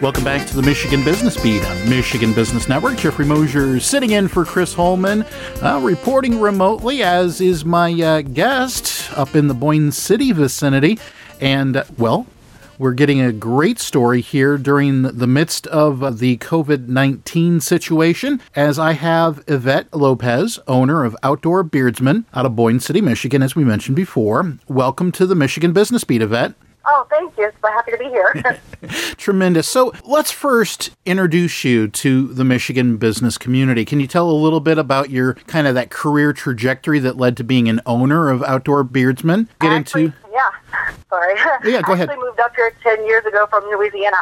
Welcome back to the Michigan Business Beat on Michigan Business Network. Jeffrey Mosher sitting in for Chris Holman, uh, reporting remotely, as is my uh, guest up in the Boyne City vicinity. And, uh, well, we're getting a great story here during the midst of the COVID 19 situation, as I have Ivette Lopez, owner of Outdoor Beerdsman out of Boyne City, Michigan, as we mentioned before. Welcome to the Michigan Business Beat, Ivette. Oh, thank you. So happy to be here. Tremendous. So let's first introduce you to the Michigan business community. Can you tell a little bit about your kind of that career trajectory that led to being an owner of Outdoor Beerdsman? Get actually, into yeah. Sorry. Yeah, go ahead. I actually moved up here ten years ago from Louisiana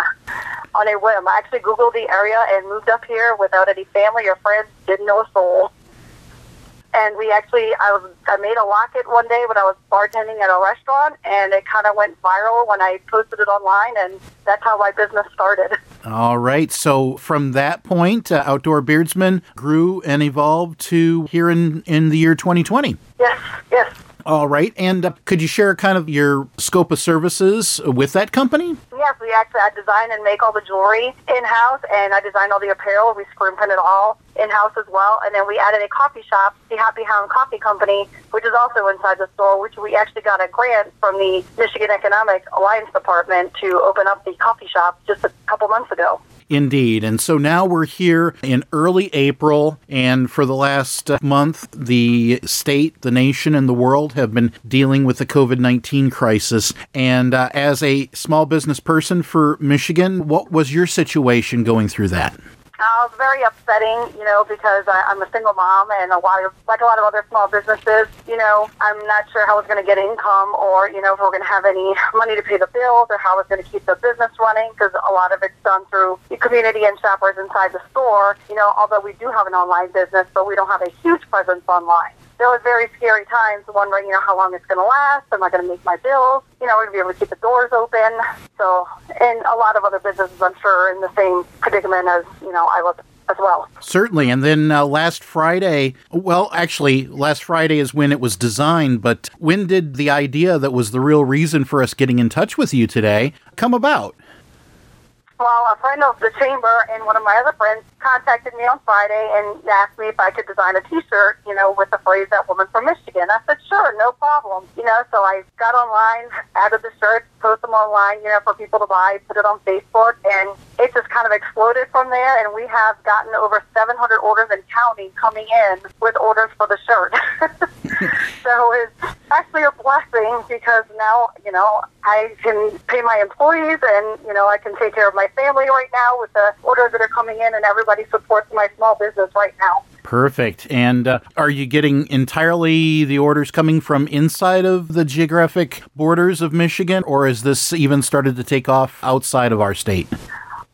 on a whim. I actually Googled the area and moved up here without any family or friends. Didn't know a soul and we actually I was I made a locket one day when I was bartending at a restaurant, and it kind of went viral when I posted it online, and that's how my business started. All right. So from that point, uh, Outdoor Beerdsman grew and evolved to here in in the year 2020. Yes. Yes. All right. And uh, could you share kind of your scope of services with that company? Yes, we actually I design and make all the jewelry in house, and I design all the apparel. We screen print it all in house as well. And then we added a coffee shop, the Happy Hound Coffee Company, which is also inside the store, which we actually got a grant from the Michigan Economic Alliance Department to open up the coffee shop just a couple months ago. Indeed. And so now we're here in early April, and for the last uh, month, the state, the nation, and the world have been dealing with the COVID 19 crisis. And uh, as a small business person for Michigan, what was your situation going through that? Uh, it was very upsetting, you know, because I, I'm a single mom and a lot of, like a lot of other small businesses, you know, I'm not sure how I was going to get income or, you know, if we're going to have any money to pay the bills or how I was going to keep the business running because a lot of it's done through the community and shoppers inside the store, you know, although we do have an online business, but we don't have a huge presence online there was very scary times wondering, you know, how long it's going to last. Am I going to make my bills? You know, we're going to be able to keep the doors open. So, and a lot of other businesses, I'm sure, are in the same predicament as, you know, I was as well. Certainly. And then uh, last Friday, well, actually, last Friday is when it was designed, but when did the idea that was the real reason for us getting in touch with you today come about? Well, a friend of the chamber and one of my other friends contacted me on Friday and asked me if I could design a T-shirt, you know, with the phrase "That woman from Michigan." I said, "Sure, no problem." You know, so I got online, added the shirts, post them online, you know, for people to buy, put it on Facebook, and it just kind of exploded from there. And we have gotten over 700 orders and counting coming in with orders for the shirt. so it's actually a blessing because now, you know, I can pay my employees and, you know, I can take care of my family right now with the orders that are coming in and everybody supports my small business right now. Perfect. And uh, are you getting entirely the orders coming from inside of the geographic borders of Michigan, or has this even started to take off outside of our state?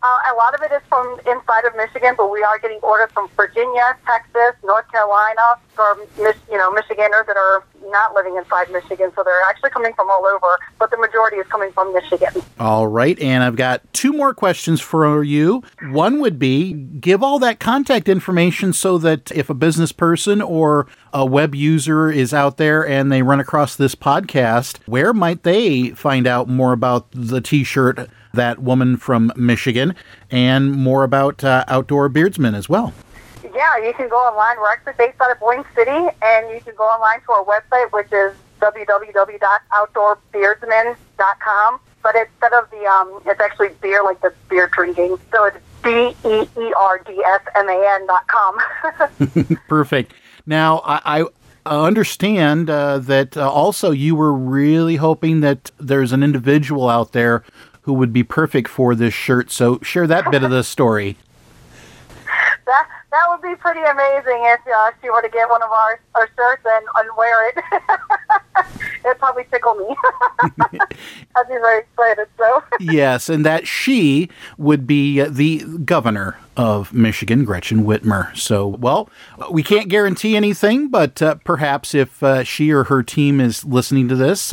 Uh, a lot of it is from inside of Michigan, but we are getting orders from Virginia, Texas, North Carolina, from you know Michiganders that are not living inside Michigan, so they're actually coming from all over, but the majority is coming from Michigan. All right, and I've got two more questions for you. One would be give all that contact information so that if a business person or a web user is out there and they run across this podcast, where might they find out more about the t shirt? That woman from Michigan, and more about uh, Outdoor Beerdsman as well yeah, you can go online. We're actually based out of Boyne City, and you can go online to our website, which is www.outdoorbeerdsman.com. But instead of the, um, it's actually beer, like the beer drinking. So it's B E E R D S M A N dot com. Perfect. Now, I, I understand uh, that uh, also you were really hoping that there's an individual out there who would be perfect for this shirt. So share that bit of the story. That that would be pretty amazing if uh, she were to get one of our, our shirts and, and wear it. It'd probably tickle me. I'd be very excited. So yes, and that she would be uh, the governor of Michigan, Gretchen Whitmer. So, well, we can't guarantee anything, but uh, perhaps if uh, she or her team is listening to this,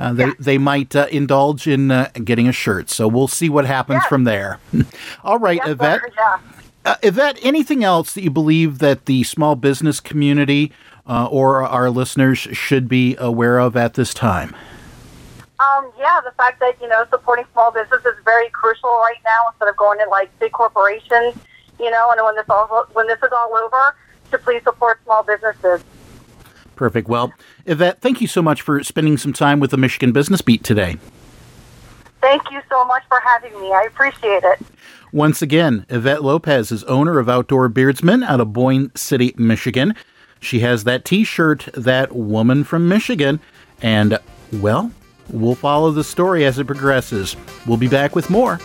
uh, they, yeah. they might uh, indulge in uh, getting a shirt. So we'll see what happens yeah. from there. All right, yes, Ivette. Sir, yeah. Uh, Ivette, anything else that you believe that the small business community uh, or our listeners should be aware of at this time? Um, yeah, the fact that you know supporting small business is very crucial right now instead of going to like big corporations. You know, and when this all when this is all over, to please support small businesses. Perfect. Well, Ivette, thank you so much for spending some time with the Michigan Business Beat today. Thank you so much for having me. I appreciate it. Once again, Ivette Lopez is owner of Outdoor Beerdsman out of Boyne City, Michigan. She has that t shirt, That Woman from Michigan. And, well, we'll follow the story as it progresses. We'll be back with more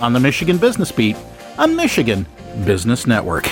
on the Michigan Business Beat on Michigan Business Network.